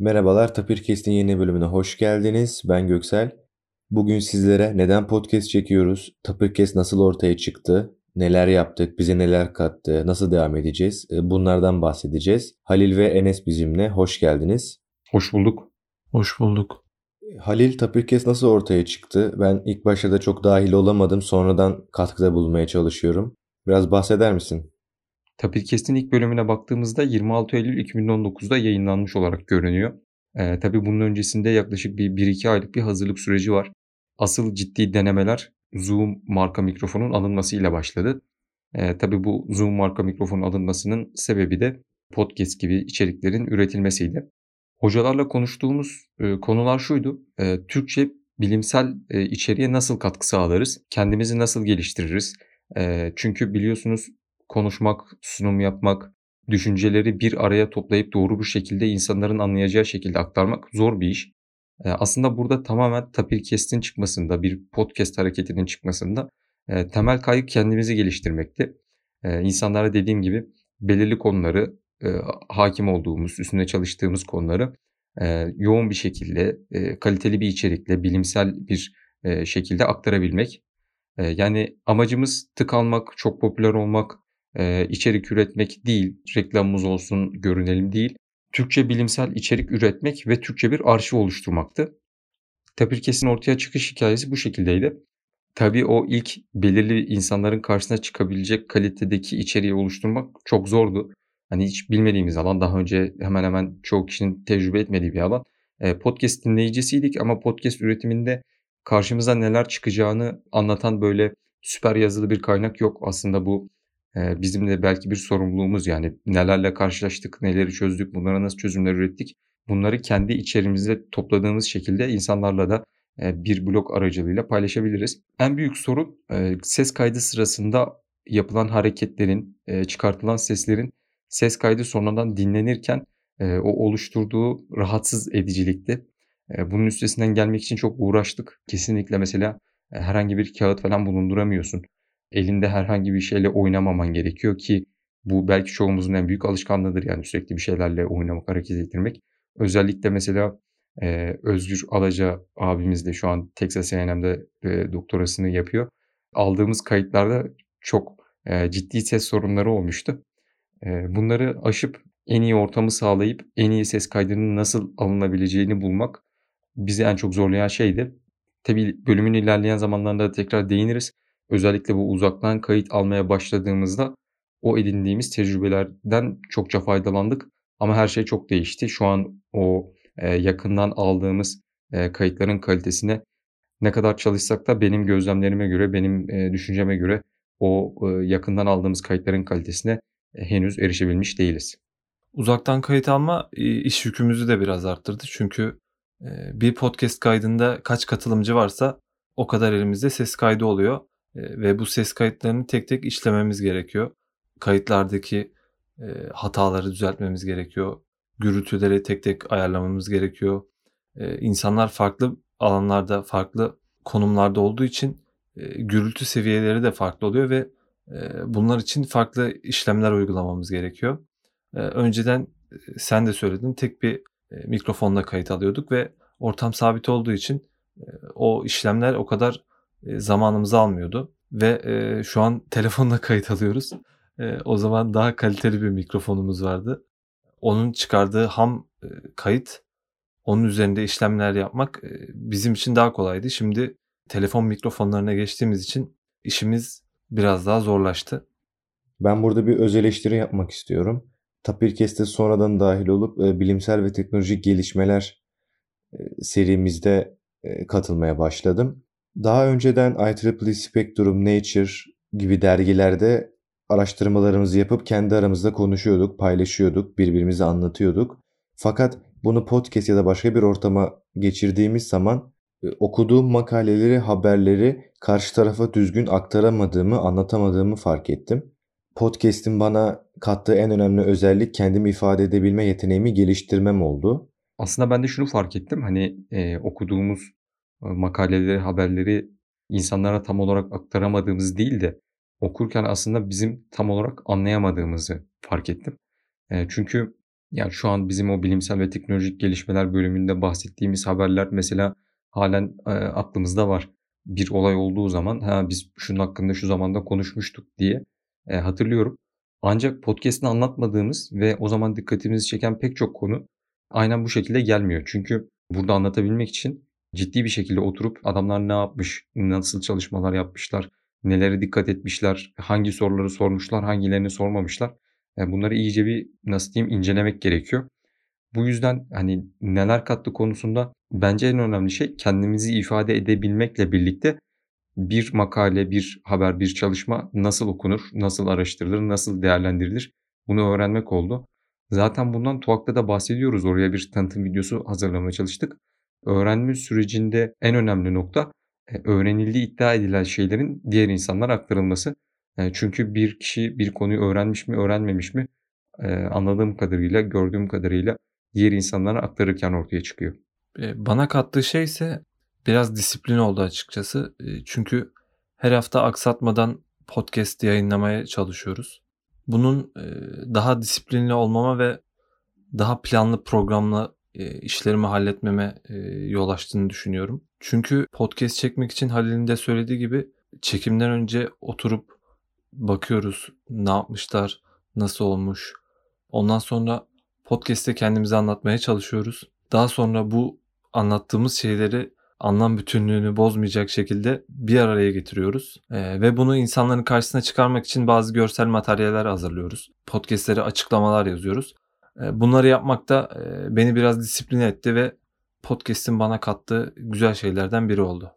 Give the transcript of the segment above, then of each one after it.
Merhabalar, Tapirkest'in yeni bölümüne hoş geldiniz. Ben Göksel. Bugün sizlere neden podcast çekiyoruz, Tapirkest nasıl ortaya çıktı, neler yaptık, bize neler kattı, nasıl devam edeceğiz e, bunlardan bahsedeceğiz. Halil ve Enes bizimle. Hoş geldiniz. Hoş bulduk. Hoş bulduk. Halil Tapirkest nasıl ortaya çıktı? Ben ilk başta da çok dahil olamadım. Sonradan katkıda bulunmaya çalışıyorum. Biraz bahseder misin? Tapirkest'in ilk bölümüne baktığımızda 26 Eylül 2019'da yayınlanmış olarak görünüyor. Ee, tabii bunun öncesinde yaklaşık bir 1-2 aylık bir hazırlık süreci var. Asıl ciddi denemeler Zoom marka mikrofonun alınmasıyla başladı. Ee, tabii bu Zoom marka mikrofonun alınmasının sebebi de podcast gibi içeriklerin üretilmesiydi. Hocalarla konuştuğumuz e, konular şuydu. E, Türkçe bilimsel e, içeriğe nasıl katkı sağlarız? Kendimizi nasıl geliştiririz? E, çünkü biliyorsunuz konuşmak, sunum yapmak, düşünceleri bir araya toplayıp doğru bir şekilde insanların anlayacağı şekilde aktarmak zor bir iş. Aslında burada tamamen Tapirkest'in çıkmasında, bir podcast hareketinin çıkmasında temel kaygı kendimizi geliştirmekti. İnsanlara dediğim gibi belirli konuları hakim olduğumuz, üstünde çalıştığımız konuları yoğun bir şekilde, kaliteli bir içerikle, bilimsel bir şekilde aktarabilmek. Yani amacımız tık almak, çok popüler olmak, e, içerik üretmek değil, reklamımız olsun, görünelim değil. Türkçe bilimsel içerik üretmek ve Türkçe bir arşiv oluşturmaktı. Tapirkes'in ortaya çıkış hikayesi bu şekildeydi. Tabii o ilk belirli insanların karşısına çıkabilecek kalitedeki içeriği oluşturmak çok zordu. Hani hiç bilmediğimiz alan, daha önce hemen hemen çoğu kişinin tecrübe etmediği bir alan. Podcast dinleyicisiydik ama podcast üretiminde karşımıza neler çıkacağını anlatan böyle süper yazılı bir kaynak yok. Aslında bu, bizim de belki bir sorumluluğumuz yani nelerle karşılaştık, neleri çözdük, bunlara nasıl çözümler ürettik. Bunları kendi içerimizde topladığımız şekilde insanlarla da, bir blog aracılığıyla paylaşabiliriz. En büyük sorun, ses kaydı sırasında yapılan hareketlerin, çıkartılan seslerin ses kaydı sonradan dinlenirken, o oluşturduğu rahatsız edicilikti. Bunun üstesinden gelmek için çok uğraştık. Kesinlikle mesela, herhangi bir kağıt falan bulunduramıyorsun. Elinde herhangi bir şeyle oynamaman gerekiyor ki bu belki çoğumuzun en büyük alışkanlığıdır yani sürekli bir şeylerle oynamak, hareket ettirmek. Özellikle mesela, eee, Özgür Alaca abimiz de şu an Texas A&M'de, eee, doktorasını yapıyor. Aldığımız kayıtlarda çok, eee, ciddi ses sorunları olmuştu. Eee, bunları aşıp en iyi ortamı sağlayıp en iyi ses kaydının nasıl alınabileceğini bulmak bizi en çok zorlayan şeydi. Tabii bölümün ilerleyen zamanlarında tekrar değiniriz. Özellikle bu uzaktan kayıt almaya başladığımızda o edindiğimiz tecrübelerden çokça faydalandık ama her şey çok değişti. Şu an o, eee, yakından aldığımız, eee, kayıtların kalitesine ne kadar çalışsak da benim gözlemlerime göre, benim, eee, düşünceme göre o, yakından aldığımız kayıtların kalitesine henüz erişebilmiş değiliz. Uzaktan kayıt alma, iş yükümüzü de biraz arttırdı. Çünkü, bir podcast kaydında kaç katılımcı varsa o kadar elimizde ses kaydı oluyor, ve bu ses kayıtlarını tek tek işlememiz gerekiyor. Kayıtlardaki, eee, hataları düzeltmemiz gerekiyor. Gürültüleri tek tek ayarlamamız gerekiyor. Eee, insanlar farklı alanlarda, farklı konumlarda olduğu için, eee, gürültü seviyeleri de farklı oluyor ve Eee, bunlar için farklı işlemler uygulamamız gerekiyor. Eee, önceden, sen de söyledin, tek bir, eee, mikrofonla kayıt alıyorduk ve ortam sabit olduğu için, eee, o işlemler o kadar, eee, zamanımızı almıyordu ve, eee, şu an telefonla kayıt alıyoruz. Eee, o zaman daha kaliteli bir mikrofonumuz vardı. Onun çıkardığı ham, eee, kayıt, onun üzerinde işlemler yapmak, eee, bizim için daha kolaydı. Şimdi telefon mikrofonlarına geçtiğimiz için işimiz biraz daha zorlaştı. Ben burada bir öz eleştiri yapmak istiyorum. Tapirkest'e sonradan dahil olup e, bilimsel ve teknolojik gelişmeler e, serimizde e, katılmaya başladım. Daha önceden IEEE Spectrum, Nature gibi dergilerde araştırmalarımızı yapıp kendi aramızda konuşuyorduk, paylaşıyorduk, birbirimize anlatıyorduk. Fakat bunu podcast ya da başka bir ortama geçirdiğimiz zaman e, okuduğum makaleleri, haberleri karşı tarafa düzgün aktaramadığımı, anlatamadığımı fark ettim. Podcast'in bana kattığı en önemli özellik kendimi ifade edebilme yeteneğimi geliştirmem oldu. Aslında ben de şunu fark ettim. Hani, eee, okuduğumuz, makaleleri, haberleri insanlara tam olarak aktaramadığımız değil de okurken aslında bizim tam olarak anlayamadığımızı fark ettim. Çünkü Yani şu an bizim o bilimsel ve teknolojik gelişmeler bölümünde bahsettiğimiz haberler mesela halen aklımızda var. Bir olay olduğu zaman ha biz şunun hakkında şu zamanda konuşmuştuk diye hatırlıyorum. Ancak podcast'te anlatmadığımız ve o zaman dikkatimizi çeken pek çok konu aynen bu şekilde gelmiyor. Çünkü burada anlatabilmek için ciddi bir şekilde oturup adamlar ne yapmış, nasıl çalışmalar yapmışlar, nelere dikkat etmişler, hangi soruları sormuşlar, hangilerini sormamışlar. Yani bunları iyice bir nasıl diyeyim incelemek gerekiyor. Bu yüzden hani neler kattı konusunda bence en önemli şey kendimizi ifade edebilmekle birlikte bir makale, bir haber, bir çalışma nasıl okunur, nasıl araştırılır, nasıl değerlendirilir bunu öğrenmek oldu. Zaten bundan TUAK'ta da bahsediyoruz. Oraya bir tanıtım videosu hazırlamaya çalıştık. Öğrenme sürecinde en önemli nokta e, öğrenildiği iddia edilen şeylerin diğer insanlara aktarılması. E, çünkü bir kişi bir konuyu öğrenmiş mi, öğrenmemiş mi e, anladığım kadarıyla, gördüğüm kadarıyla diğer insanlara aktarırken ortaya çıkıyor. Bana kattığı şey ise biraz disiplin oldu açıkçası. Çünkü her hafta aksatmadan podcast yayınlamaya çalışıyoruz. Bunun daha disiplinli olmama ve daha planlı programla işlerimi halletmeme yol açtığını düşünüyorum. Çünkü podcast çekmek için Halil'in de söylediği gibi çekimden önce oturup bakıyoruz ne yapmışlar, nasıl olmuş. Ondan sonra podcast'te kendimizi anlatmaya çalışıyoruz. Daha sonra bu anlattığımız şeyleri anlam bütünlüğünü bozmayacak şekilde bir araya getiriyoruz. Ee, ve bunu insanların karşısına çıkarmak için bazı görsel materyaller hazırlıyoruz. Podcast'lere açıklamalar yazıyoruz. Ee, bunları yapmak da e, beni biraz disipline etti ve podcast'in bana kattığı güzel şeylerden biri oldu.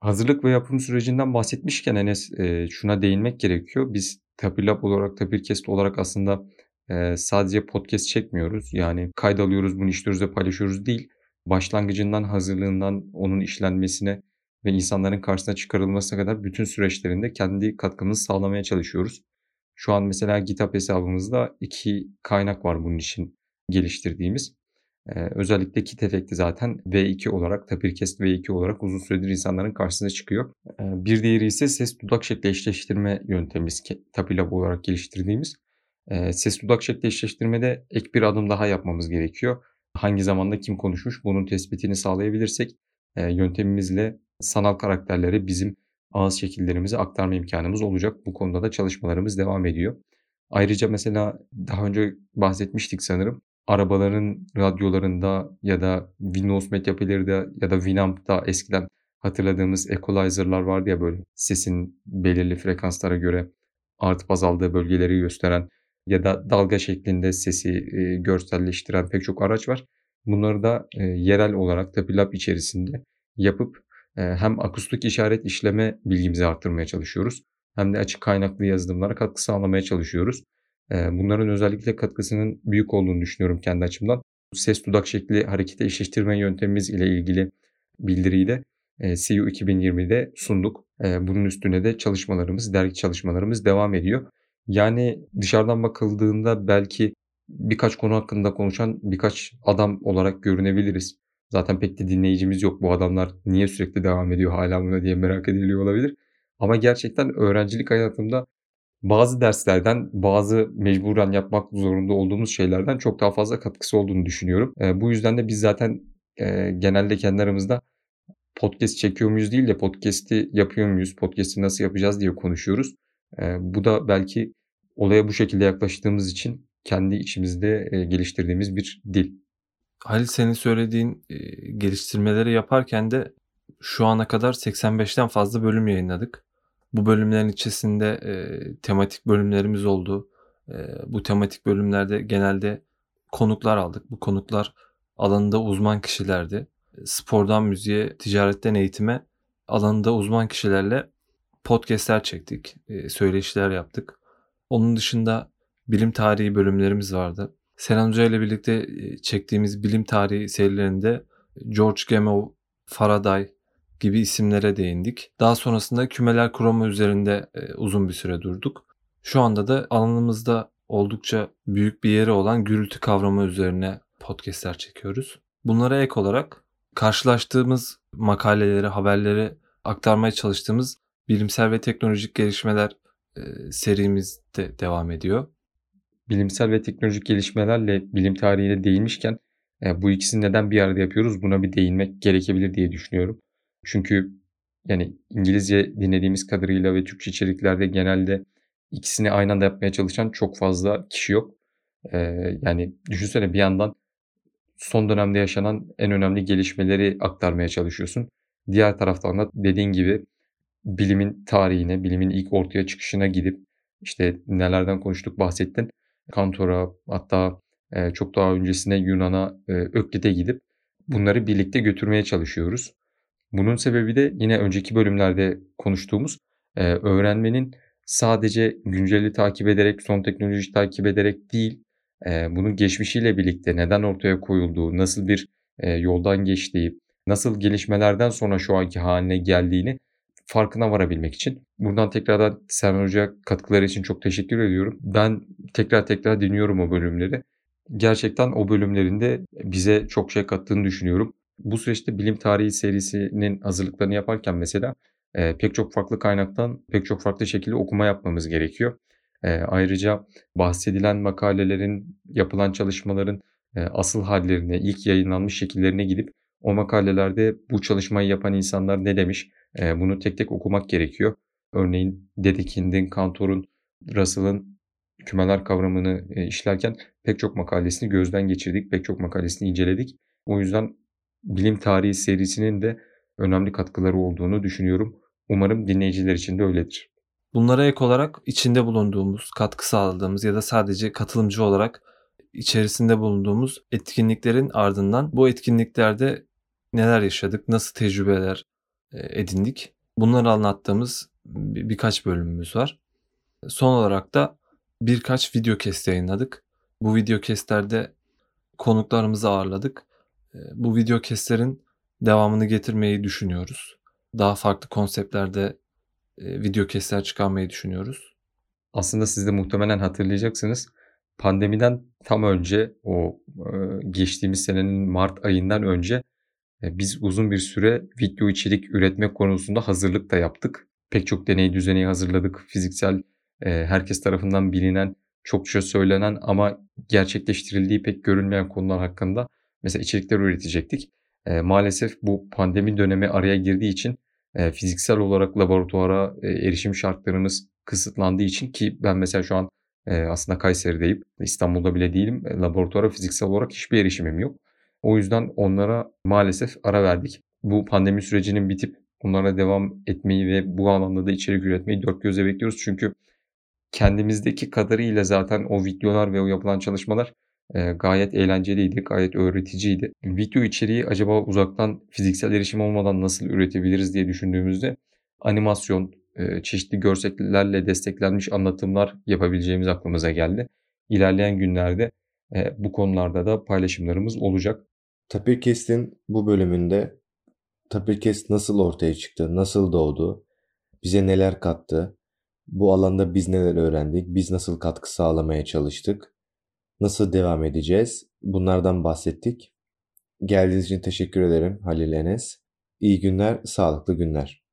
Hazırlık ve yapım sürecinden bahsetmişken Enes e, şuna değinmek gerekiyor. Biz Tapirlab olarak, Tapircast olarak aslında e, sadece podcast çekmiyoruz. Yani kaydalıyoruz, bunu işliyoruz ve paylaşıyoruz değil. Başlangıcından, hazırlığından, onun işlenmesine ve insanların karşısına çıkarılmasına kadar bütün süreçlerinde kendi katkımızı sağlamaya çalışıyoruz. Şu an mesela GitHub hesabımızda iki kaynak var bunun için geliştirdiğimiz. Ee, özellikle kit efekti zaten V2 olarak, Tapircast V2 olarak uzun süredir insanların karşısına çıkıyor. Ee, bir diğeri ise ses dudak şekli eşleştirme yöntemimiz Tapilab olarak geliştirdiğimiz. Ee, ses dudak şekli eşleştirmede ek bir adım daha yapmamız gerekiyor. Hangi zamanda kim konuşmuş bunun tespitini sağlayabilirsek e, yöntemimizle sanal karakterleri bizim ağız şekillerimizi aktarma imkanımız olacak. Bu konuda da çalışmalarımız devam ediyor. Ayrıca mesela daha önce bahsetmiştik sanırım arabaların radyolarında ya da Windows Media Player'da ya da Winamp'ta eskiden hatırladığımız equalizer'lar vardı ya böyle sesin belirli frekanslara göre artıp azaldığı bölgeleri gösteren ya da dalga şeklinde sesi e, görselleştiren pek çok araç var. Bunları da e, yerel olarak Tabi Lab içerisinde yapıp hem akustik işaret işleme bilgimizi arttırmaya çalışıyoruz hem de açık kaynaklı yazılımlara katkı sağlamaya çalışıyoruz. Bunların özellikle katkısının büyük olduğunu düşünüyorum kendi açımdan. Ses dudak şekli harekete eşleştirme yöntemimiz ile ilgili bildiriyi de CU 2020'de sunduk. Bunun üstüne de çalışmalarımız, dergi çalışmalarımız devam ediyor. Yani dışarıdan bakıldığında belki birkaç konu hakkında konuşan birkaç adam olarak görünebiliriz. Zaten pek de dinleyicimiz yok. Bu adamlar niye sürekli devam ediyor hala buna diye merak ediliyor olabilir. Ama gerçekten öğrencilik hayatımda bazı derslerden, bazı mecburen yapmak zorunda olduğumuz şeylerden çok daha fazla katkısı olduğunu düşünüyorum. E, bu yüzden de biz zaten e, genelde kendi aramızda podcast çekiyor muyuz değil de podcast'i yapıyor muyuz, podcast'i nasıl yapacağız diye konuşuyoruz. E, bu da belki olaya bu şekilde yaklaştığımız için kendi içimizde e, geliştirdiğimiz bir dil. Halil senin söylediğin e, geliştirmeleri yaparken de şu ana kadar 85'ten fazla bölüm yayınladık. Bu bölümlerin içerisinde e, tematik bölümlerimiz oldu. E, bu tematik bölümlerde genelde konuklar aldık. Bu konuklar alanında uzman kişilerdi. Spordan müziğe, ticaretten eğitime alanında uzman kişilerle podcastler çektik. E, söyleşiler yaptık. Onun dışında bilim tarihi bölümlerimiz vardı. Selen Hoca ile birlikte e, çektiğimiz bilim tarihi serilerinde George Gamow, Faraday, gibi isimlere değindik. Daha sonrasında kümeler kuramı üzerinde e, uzun bir süre durduk. Şu anda da alanımızda oldukça büyük bir yeri olan gürültü kavramı üzerine podcastler çekiyoruz. Bunlara ek olarak karşılaştığımız makaleleri, haberleri aktarmaya çalıştığımız bilimsel ve teknolojik gelişmeler e, serimiz de devam ediyor. Bilimsel ve teknolojik gelişmelerle bilim tarihine değinmişken e, bu ikisini neden bir arada yapıyoruz buna bir değinmek gerekebilir diye düşünüyorum. Çünkü yani İngilizce dinlediğimiz kadarıyla ve Türkçe içeriklerde genelde ikisini aynı anda yapmaya çalışan çok fazla kişi yok. Ee, yani düşünsene bir yandan son dönemde yaşanan en önemli gelişmeleri aktarmaya çalışıyorsun. Diğer taraftan da dediğin gibi bilimin tarihine, bilimin ilk ortaya çıkışına gidip işte nelerden konuştuk bahsettin. Kantor'a hatta e, çok daha öncesinde Yunan'a, e, Öklid'e gidip bunları birlikte götürmeye çalışıyoruz. Bunun sebebi de yine önceki bölümlerde konuştuğumuz e, öğrenmenin sadece günceli takip ederek, son teknolojiyi takip ederek değil, e, bunun geçmişiyle birlikte neden ortaya koyulduğu, nasıl bir e, yoldan geçtiği, nasıl gelişmelerden sonra şu anki haline geldiğini farkına varabilmek için. Buradan tekrardan Serhan Hoca'ya katkıları için çok teşekkür ediyorum. Ben tekrar tekrar dinliyorum o bölümleri. Gerçekten o bölümlerinde bize çok şey kattığını düşünüyorum. Bu süreçte bilim tarihi serisinin hazırlıklarını yaparken mesela e, pek çok farklı kaynaktan pek çok farklı şekilde okuma yapmamız gerekiyor. E, ayrıca bahsedilen makalelerin, yapılan çalışmaların e, asıl hallerine, ilk yayınlanmış şekillerine gidip o makalelerde bu çalışmayı yapan insanlar ne demiş e, bunu tek tek okumak gerekiyor. Örneğin Dedekind'in, Kantor'un, Russell'ın kümeler kavramını e, işlerken pek çok makalesini gözden geçirdik, pek çok makalesini inceledik. O yüzden bilim tarihi serisinin de önemli katkıları olduğunu düşünüyorum. Umarım dinleyiciler için de öyledir. Bunlara ek olarak içinde bulunduğumuz, katkı sağladığımız ya da sadece katılımcı olarak içerisinde bulunduğumuz etkinliklerin ardından bu etkinliklerde neler yaşadık, nasıl tecrübeler e, edindik. Bunları anlattığımız birkaç bölümümüz var. Son olarak da birkaç video kest yayınladık. Bu video kestlerde konuklarımızı ağırladık. E, bu video kestlerin devamını getirmeyi düşünüyoruz. Daha farklı konseptlerde e, video kesler çıkarmayı düşünüyoruz. Aslında siz de muhtemelen hatırlayacaksınız. Pandemiden tam önce o geçtiğimiz senenin Mart ayından önce biz uzun bir süre video içerik üretmek konusunda hazırlık da yaptık. Pek çok deney düzeni hazırladık. Fiziksel herkes tarafından bilinen, çokça söylenen ama gerçekleştirildiği pek görünmeyen konular hakkında mesela içerikler üretecektik. Maalesef bu pandemi dönemi araya girdiği için fiziksel olarak laboratuvara erişim şartlarımız kısıtlandığı için ki ben mesela şu an aslında Kayseri'deyim. İstanbul'da bile değilim. Laboratuvara fiziksel olarak hiçbir erişimim yok. O yüzden onlara maalesef ara verdik. Bu pandemi sürecinin bitip onlara devam etmeyi ve bu alanda da içerik üretmeyi dört gözle bekliyoruz. Çünkü kendimizdeki kadarıyla zaten o videolar ve o yapılan çalışmalar gayet eğlenceliydi, gayet öğreticiydi. Video içeriği acaba uzaktan fiziksel erişim olmadan nasıl üretebiliriz diye düşündüğümüzde animasyon, çeşitli görsellerle desteklenmiş anlatımlar yapabileceğimiz aklımıza geldi. İlerleyen günlerde e, bu konularda da paylaşımlarımız olacak. Tapirkest'in bu bölümünde Tapirkest nasıl ortaya çıktı, nasıl doğdu, bize neler kattı, bu alanda biz neler öğrendik, biz nasıl katkı sağlamaya çalıştık, nasıl devam edeceğiz bunlardan bahsettik. Geldiğiniz için teşekkür ederim Halil Enes. İyi günler, sağlıklı günler.